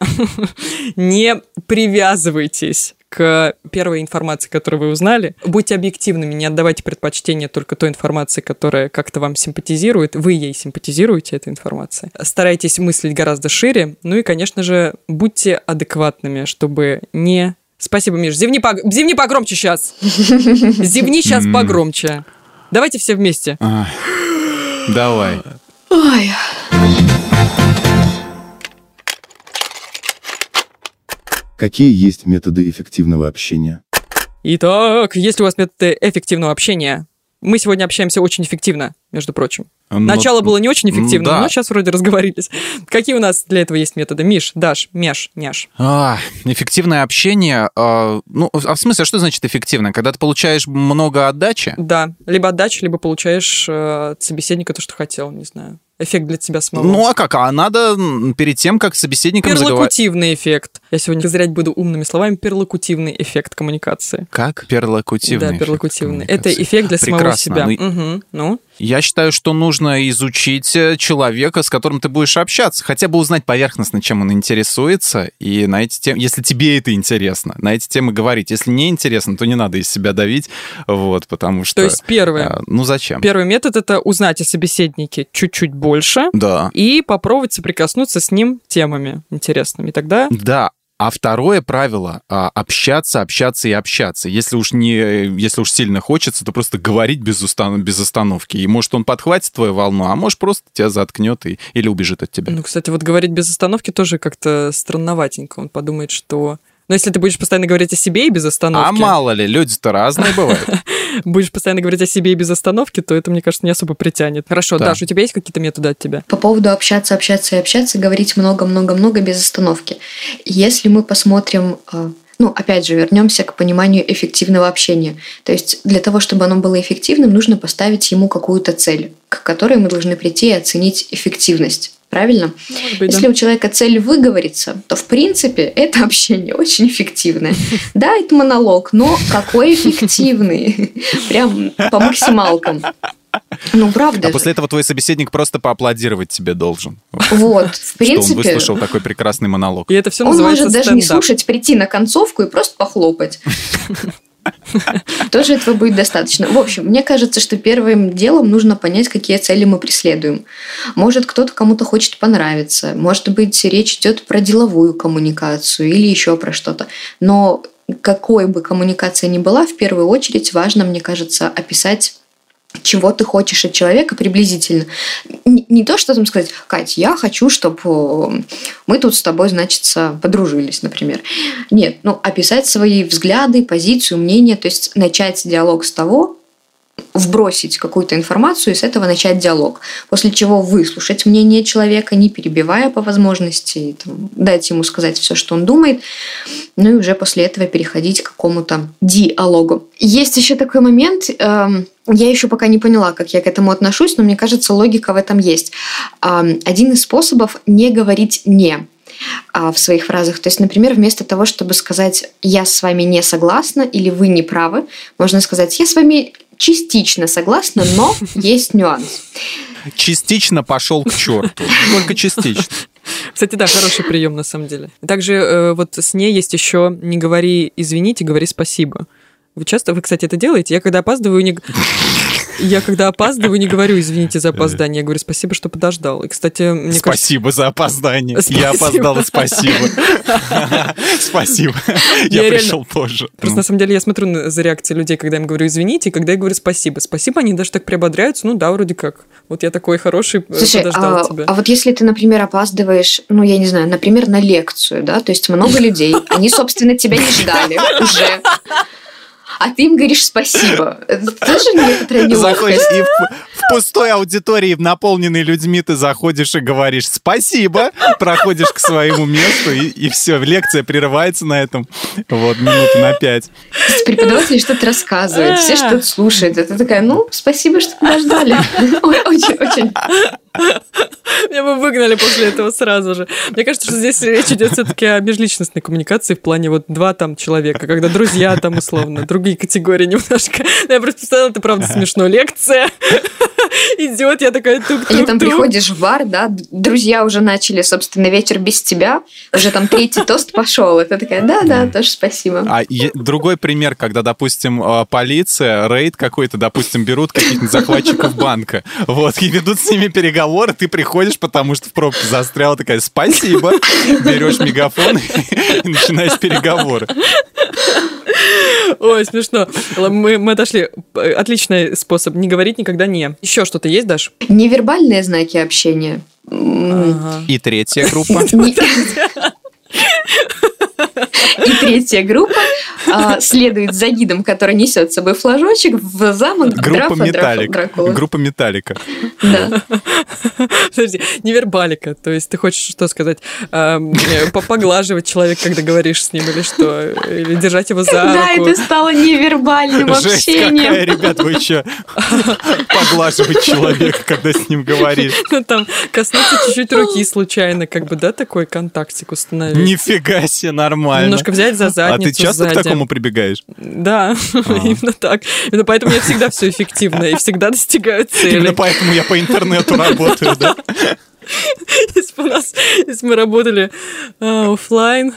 B: не привязывайтесь к первой информации, которую вы узнали. Будьте объективными, не отдавайте предпочтение только той информации, которая как-то вам симпатизирует. Вы ей симпатизируете, этой информации. Старайтесь мыслить гораздо шире. Ну и, конечно же, будьте адекватными, чтобы не... Спасибо, Миш. Зевни, пог- зевни погромче сейчас. Зевни сейчас погромче. Давайте все вместе.
A: Ай. Давай.
C: Ой,
E: Какие есть методы эффективного общения?
B: Итак, есть у вас методы эффективного общения? Мы сегодня общаемся очень эффективно, между прочим.
A: Ну,
B: Начало было не очень эффективно,
A: да.
B: но сейчас вроде разговорились. Какие у нас для этого есть методы? Миш, Даш, Меш, Няш.
A: А, эффективное общение. а, ну, а в смысле, а что значит эффективно? Когда ты получаешь много отдачи?
B: Да, либо отдача, либо получаешь э, от собеседника то, что хотел, не знаю. Эффект для тебя самого.
A: Ну, а как? А надо перед тем, как с собеседником.
B: Перлокутивный эффект. Я сегодня козырять буду умными словами. Перлокутивный эффект коммуникации.
A: Как? Перлокутивный
B: да,
A: эффект
B: перлокутивный. Это
A: коммуникации.
B: эффект для самого
A: Прекрасно.
B: себя.
A: Ну,
B: Мгм. Ну,
A: Я считаю, что нужно изучить э, человека, с которым ты будешь общаться, хотя бы узнать поверхностно, чем он интересуется, и на эти темы, если тебе это интересно, на эти темы говорить. Если не интересно, то не надо из себя давить, вот, потому что...
B: то есть первое.
A: а, ну зачем?
B: Первый метод это узнать о собеседнике чуть-чуть больше
A: Да.
B: и попробовать соприкоснуться с ним темами интересными. И тогда
A: Да. А второе правило а, общаться, общаться и общаться. Если уж не, если уж сильно хочется, то просто говорить без, устан- без остановки. И может он подхватит твою волну, а может просто тебя заткнет и, или убежит от тебя.
B: Ну, кстати, вот говорить без остановки тоже как-то странноватенько. Он подумает, что... Но если ты будешь постоянно говорить о себе и без остановки,
A: а мало ли, люди-то разные бывают.
B: Будешь постоянно говорить о себе и без остановки, то это, мне кажется, не особо притянет. Хорошо,
A: Да.
B: Даша, у тебя есть какие-то методы от тебя?
C: по поводу общаться, общаться и общаться, говорить много-много-много без остановки. Если мы посмотрим, э, ну, опять же, вернемся к пониманию эффективного общения. То есть для того, чтобы оно было эффективным, нужно поставить ему какую-то цель, к которой мы должны прийти и оценить эффективность. Правильно?
B: Может быть,
C: Если у человека цель выговориться, то в принципе это общение очень эффективное. Да, это монолог, но какой эффективный. Прям по максималкам. Ну, правда
A: А
C: же.
A: после этого твой собеседник просто поаплодировать тебе должен.
C: Вот, в
A: Что он
C: принципе,
A: выслушал такой прекрасный монолог.
B: И это все
C: он может даже не слушать, прийти на концовку и просто похлопать. Тоже этого будет достаточно. В общем, мне кажется, что первым делом нужно понять, какие цели мы преследуем. Может, кто-то кому-то хочет понравиться. Может быть, речь идет про деловую коммуникацию или еще про что-то. Но какой бы коммуникация ни была, в первую очередь важно, мне кажется, описать чего ты хочешь от человека приблизительно. Не, то, что там сказать, Кать, я хочу, чтобы мы тут с тобой, значит, подружились, например. Нет, ну, описать свои взгляды, позицию, мнение, то есть начать диалог с того, вбросить какую-то информацию и с этого начать диалог. После чего выслушать мнение человека, не перебивая по возможности, там, дать ему сказать все, что он думает, ну и уже после этого переходить к какому-то диалогу. Есть еще такой момент, эм, я еще пока не поняла, как я к этому отношусь, но мне кажется, логика в этом есть. Эм, один из способов не говорить «не» а, в своих фразах. То есть, например, вместо того, чтобы сказать «я с вами не согласна» или «вы не правы», можно сказать «я с вами частично согласна, но есть нюанс».
A: Частично пошел к черту. Только частично.
B: Кстати, да, хороший прием на самом деле. Также э, вот с ней есть еще не говори извините, говори спасибо. Вы часто, вы, кстати, это делаете? Я когда опаздываю, не... Я когда опаздываю, не говорю извините за опоздание, я говорю спасибо, что подождал. И, кстати, мне
A: Спасибо
B: кажется...
A: за опоздание. Я опоздал, спасибо. Спасибо. Я пришел позже.
B: Просто на самом деле я смотрю за реакцией людей, когда я им говорю извините, и когда я говорю спасибо. Спасибо, они даже так приободряются, ну да, вроде как. Вот я такой хороший, э,
C: Слушай,
B: подождал
C: а,
B: тебя.
C: а вот если ты, например, опаздываешь, ну, я не знаю, например, на лекцию, да, то есть много людей, они, собственно, тебя не ждали уже а ты им говоришь спасибо. Это тоже некоторая
A: Заходишь
C: неловкость.
A: и в, в пустой аудитории, наполненной людьми, ты заходишь и говоришь спасибо, проходишь к своему месту, и, и все, лекция прерывается на этом. Вот, минуты на пять.
C: Преподаватель что-то рассказывает, все что-то слушают. Это такая, ну, спасибо, что подождали. Ой, Очень, очень.
B: Меня бы выгнали после этого сразу же. Мне кажется, что здесь речь идет все-таки о межличностной коммуникации в плане вот два там человека, когда друзья там условно, другие категории немножко. Я просто представила, это правда смешно. Лекция идет, я такая тук
C: Или там приходишь в бар, да, друзья уже начали, собственно, вечер без тебя, уже там третий тост пошел, и ты такая, да-да, тоже спасибо.
A: А другой пример, когда, допустим, э, полиция, рейд какой-то, допустим, берут каких-нибудь захватчиков банка, вот, и ведут с ними переговоры, ты приходишь, потому что в пробке застрял, такая, спасибо, берешь мегафон и начинаешь переговоры.
B: Ой, смешно. Мы, мы отошли. Отличный способ не говорить никогда не. Еще что-то есть, Даш?
C: Невербальные знаки общения.
B: Ага.
A: И третья группа.
C: И третья группа а, следует за гидом, который несет с собой флажочек в замок
A: Группа
C: Драфа-
A: Металлик.
C: Дракулы.
A: Группа Металлика.
C: Да.
B: Подожди, невербалика. То есть ты хочешь что сказать? Эм, э, по- Поглаживать человека, когда говоришь с ним, или что? Или держать его за
C: Да,
B: руку?
C: это стало невербальным
A: Жесть
C: общением.
A: какая, ребят, вы еще поглаживать человека, когда с ним говоришь.
B: Ну, там коснуться чуть-чуть руки случайно, как бы, да, такой контактик установить.
A: Нифига себе, нормально.
B: Немножко взять за
A: А
B: задницу
A: ты часто к
B: сзади.
A: такому прибегаешь?
B: Да, именно так. Именно поэтому я всегда все эффективно и всегда достигаю цели.
A: Именно поэтому я по интернету работаю, да?
B: Если бы у нас, если мы работали а, оффлайн,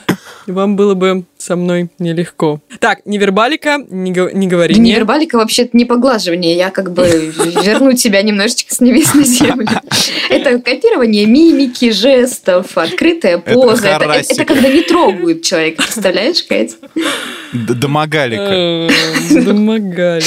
B: вам было бы со мной нелегко. Так, невербалика, не, го- не говори не.
C: Невербалика вообще-то не поглаживание. Я как бы верну тебя немножечко с небес на землю. Это копирование мимики, жестов, открытая поза. Это, когда не трогают человека. Представляешь, Кать?
A: Домогалика.
B: Э, Домогалика.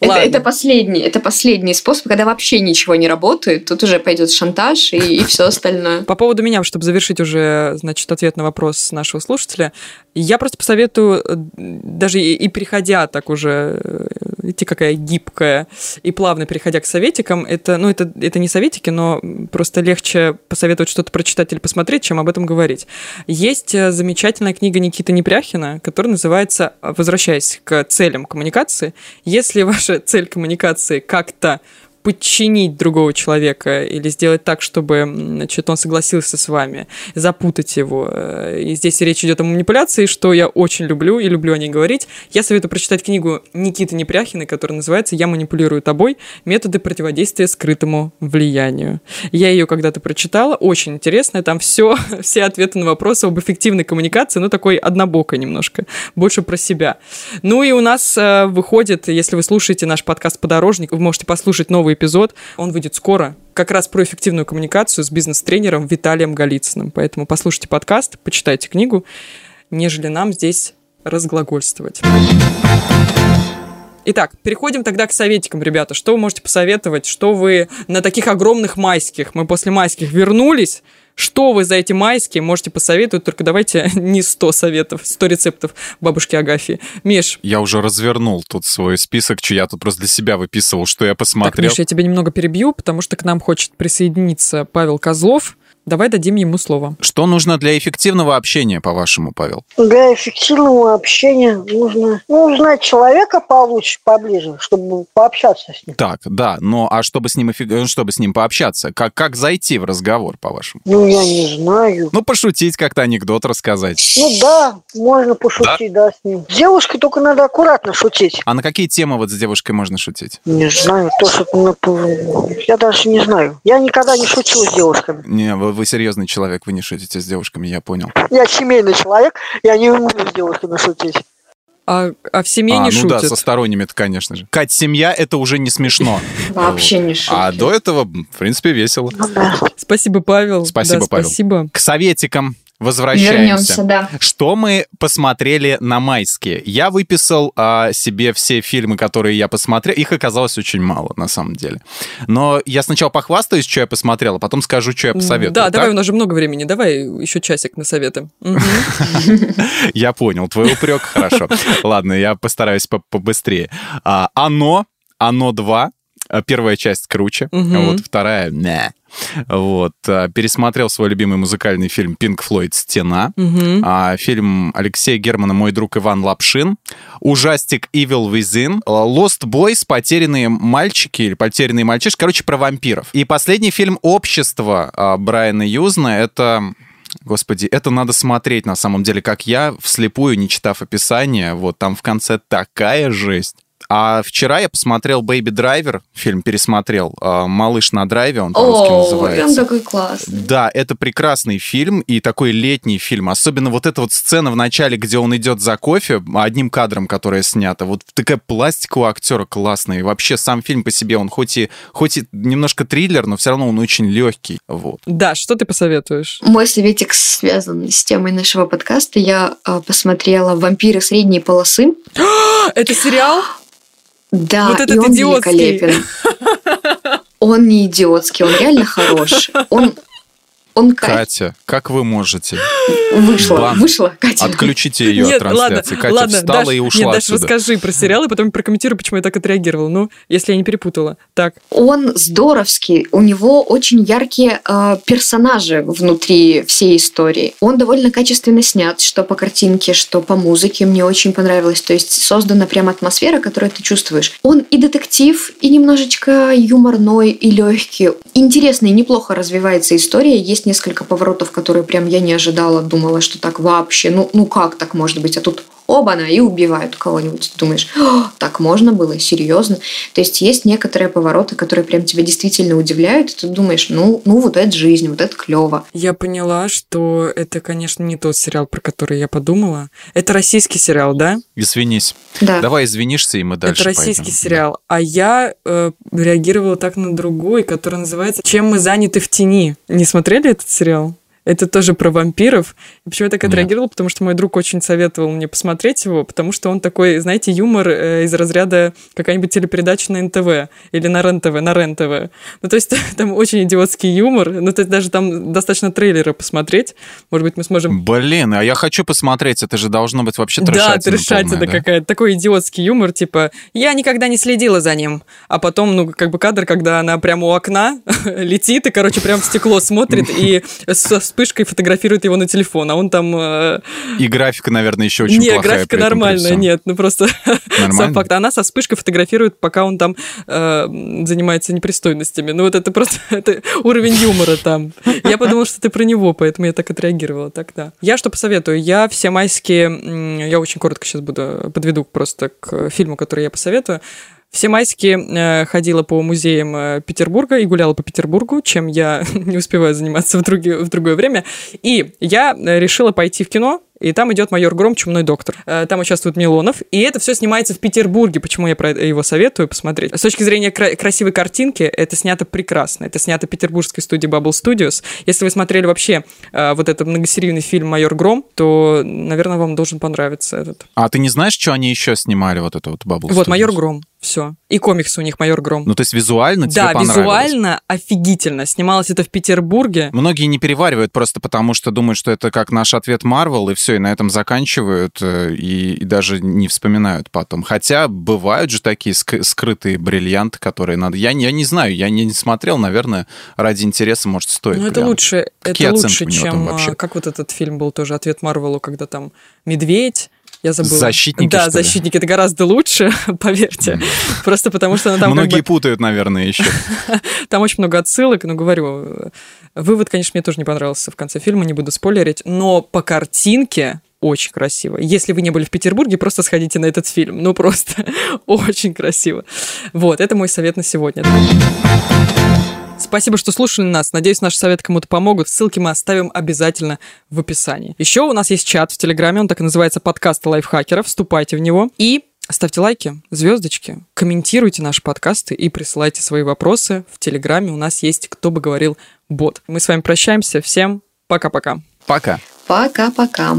C: Это,
B: Ладно.
C: это последний, это последний способ, когда вообще ничего не работает. Тут уже пойдет шантаж и, и все остальное.
B: По поводу меня, чтобы завершить уже, значит, ответ на вопрос нашего слушателя, я просто посоветую, э, даже и, и переходя так уже, э, идти какая гибкая, и плавно переходя к советикам, это, ну, это, это не советики, но просто легче посоветовать что-то прочитать или посмотреть, чем об этом говорить. Есть э, замечательная книга Никиты Непряхина, которая называется, возвращаясь к целям коммуникации, если ваша цель коммуникации как-то подчинить другого человека или сделать так, чтобы значит, он согласился с вами, запутать его. Э, И здесь речь идет о манипуляции, что я очень люблю и люблю о ней говорить. Я советую прочитать книгу Никиты Непряхиной, которая называется «Я манипулирую тобой. Методы противодействия скрытому влиянию». Я ее когда-то прочитала, очень интересная, там все, все ответы на вопросы об эффективной коммуникации, ну, такой однобокой немножко, больше про себя. Ну и у нас э, выходит, если вы слушаете наш подкаст «Подорожник», вы можете послушать новый эпизод, он выйдет скоро, как раз про эффективную коммуникацию с бизнес-тренером Виталием Голицыным. Поэтому послушайте подкаст, почитайте книгу, нежели нам здесь разглагольствовать. Итак, переходим тогда к советикам, ребята. Что вы можете посоветовать? Что вы на таких огромных майских, мы после майских вернулись, Что вы за эти майские можете посоветовать? Только давайте не 100 советов, 100 рецептов бабушки Агафьи. Миш,
A: Я уже развернул тут свой список, что я тут просто для себя выписывал, что я
B: так,
A: посмотрел.
B: Миш, я тебя немного перебью, потому что к нам хочет присоединиться Павел Козлов. Давай дадим ему слово.
A: Что нужно для эффективного общения, по-вашему, Павел?
F: Для эффективного общения нужно ну, узнать человека получше, поближе, чтобы пообщаться с ним.
A: Так, да, но а чтобы с ним, э, чтобы с ним пообщаться, как, как зайти в разговор, по-вашему?
F: Ну, я не знаю.
A: Ну, пошутить как-то, анекдот рассказать.
F: Ну да, можно пошутить, да, с ним. С девушкой только надо аккуратно шутить.
A: А на какие темы вот с девушкой можно шутить?
F: Не знаю, то, что... Я даже не знаю. Я никогда не шутил с девушками.
A: Не, вы, вы серьезный человек, вы не шутите с девушками, я понял.
F: Я семейный человек, я не умею с девушками шутить.
B: А, а в семье
A: а,
B: не
A: ну да,
B: шутят.
A: со сторонними-то, конечно же. Кать, семья — это уже не смешно.
C: Вообще не шутки.
A: А до этого, в принципе, весело.
F: Ну да.
B: Спасибо, Павел.
A: Спасибо,
B: Да,
A: Павел.
B: Спасибо.
A: К советикам возвращаемся.
C: Вернемся, да.
A: Что мы посмотрели на майские? Я выписал а, себе все фильмы, которые я посмотрел. Их оказалось очень мало, на самом деле. Но я сначала похвастаюсь, что я посмотрел, а потом скажу, что я посоветую.
B: Да,
A: так?
B: давай, у нас же много времени. Давай еще часик на советы.
A: Я понял, твой упрек, хорошо. Ладно, я постараюсь по- побыстрее. А, Оно, Оно 2, а, первая часть круче,
B: Мгм.
A: вот вторая не. Вот, а, пересмотрел свой любимый музыкальный фильм Pink Floyd «Стена», а, фильм Алексея Германа «Мой друг Иван Лапшин», ужастик Evil Within, а, Lost Boys «Потерянные мальчики» или «Потерянные мальчишки», короче, про вампиров. И последний фильм «Общество» а, Брайана Юзна, это... Господи, это надо смотреть на самом деле, как я, вслепую, не читав описание. Вот там в конце такая жесть. А вчера я посмотрел «Бэйби Драйвер», фильм пересмотрел, а, «Малыш на драйве» он по-русски
C: О,
A: называется.
C: он такой классный.
A: Да, это прекрасный фильм и такой летний фильм. Особенно вот эта вот сцена в начале, где он идет за кофе, одним кадром, которая снята. Вот такая пластика у актера классная. И вообще сам фильм по себе, он хоть и, хоть и немножко триллер, но все равно он очень легкий. Вот.
B: Да, что ты посоветуешь?
C: Мой советик связан с темой нашего подкаста. Я э, посмотрела «Вампиры средней полосы».
B: Это сериал?
C: Да,
B: Вот этот
C: и он
B: идиотский.
C: великолепен. Он не идиотский, он реально хорош. Он, он.
A: Катя, как вы можете?
C: Вышла,
A: Бан.
C: вышла, Катя.
A: Отключите ее
B: Нет,
A: от трансляции.
B: ладно,
A: Катя
B: ладно,
A: встала
B: Даш,
A: и ушла
B: Нет, Даш,
A: отсюда.
B: расскажи про сериал, и потом прокомментируй, почему я так отреагировала. Ну, если я не перепутала. Так,
C: Он здоровский, у него очень яркие э, персонажи внутри всей истории. Он довольно качественно снят, что по картинке, что по музыке. Мне очень понравилось. То есть создана прям атмосфера, которую ты чувствуешь. Он и детектив, и немножечко юморной, и легкий. Интересно и неплохо развивается история. Есть несколько поворотов, которые прям я не ожидала. Думала, что так вообще, ну, ну как так может быть? А тут оба-на, и убивают кого-нибудь. Ты думаешь, «О, так можно было? Серьезно? То есть есть некоторые повороты, которые прям тебя действительно удивляют, и ты думаешь, ну, ну вот это жизнь, вот это клево.
B: я поняла, что это, конечно, не тот сериал, про который я подумала. Это российский сериал, да?
A: Извинись.
C: Да.
A: Давай извинишься, и мы дальше
B: это российский
A: пойдем.
B: сериал. А я э, реагировала так на другой, который называется «Чем мы заняты в тени». Не смотрели этот сериал? Это тоже про вампиров. И почему я так отреагировала? Потому что мой друг очень советовал мне посмотреть его, потому что он такой, знаете, юмор э, из разряда какая-нибудь телепередача на НТВ или на РЕН-ТВ, на РЕН-ТВ. Ну, то есть там очень идиотский юмор. Ну, то есть даже там достаточно трейлера посмотреть. Может быть, мы сможем
A: Блин, а я хочу посмотреть, это же должно быть вообще
B: да,
A: трешатина
B: трешатина
A: полная, да?
B: какая-то. Такой идиотский юмор, типа, я никогда не следила за ним. А потом, ну, как бы кадр, когда она прямо у окна летит и, короче, прям в стекло смотрит и со вспышкой фотографирует его на телефон. А он там... э,
A: И графика, наверное, еще очень
B: не,
A: плохая.
B: графика
A: этом, при
B: нормальная, нет, ну просто сам факт. Она со вспышкой фотографирует, пока он там э, занимается непристойностями. Ну вот это просто это уровень юмора там. Я подумала, что ты про него, поэтому я так отреагировала тогда. Я что посоветую? Я все майские... Я очень коротко сейчас буду подведу просто к фильму, который я посоветую. Все майские э, ходила по музеям э, Петербурга и гуляла по Петербургу, чем я не успеваю заниматься в, други- в другое время. И я э, решила пойти в кино, и там идет майор Гром, чумной доктор. Там участвует Милонов, и это все снимается в Петербурге. Почему я про его советую посмотреть? С точки зрения кра- красивой картинки, это снято прекрасно. Это снято петербургской студией Bubble Studios. Если вы смотрели вообще э, вот этот многосерийный фильм «Майор Гром», то, наверное, вам должен понравиться этот.
A: А ты не знаешь, что они еще снимали, вот это вот Bubble
B: Вот,
A: Studios?
B: «Майор Гром». Все. И комиксы у них «Майор Гром».
A: Ну, то есть визуально тебе
B: да, визуально офигительно. Снималось это в Петербурге.
A: Многие не переваривают просто потому, что думают, что это как наш ответ Марвел, и все, и на этом заканчивают, э, и, и даже не вспоминают потом. Хотя бывают же такие ск- скрытые бриллианты, которые надо... Я, не- я не знаю, я не, не смотрел, наверное, ради интереса, может, стоит.
B: Ну, это
A: глянуть.
B: лучше,
A: Какие
B: это лучше, чем...
A: вообще?
B: а, Как вот этот фильм был тоже «Ответ Марвелу», когда там медведь, я забыла.
A: Защитники,
B: Да,
A: что ли?
B: защитники. Это гораздо лучше, поверьте. Просто потому что ну, там
A: Многие
B: бы-
A: путают, наверное, еще.
B: Там очень много отсылок, но говорю, вывод, конечно, мне тоже не понравился в конце фильма, не буду спойлерить, но по картинке очень красиво. Если вы не были в Петербурге, просто сходите на этот фильм. Ну, просто очень красиво. Вот, это мой совет на сегодня. Спасибо, что слушали нас. Надеюсь, наши советы кому-то помогут. Ссылки мы оставим обязательно в описании. Еще у нас есть чат в Телеграме, он так и называется «Подкасты лайфхакеров». Вступайте в него. И ставьте лайки, звездочки, комментируйте наши подкасты и присылайте свои вопросы. В Телеграме у нас есть «Кто бы говорил бот». Мы с вами прощаемся. Всем пока-пока.
A: Пока.
C: Пока-пока.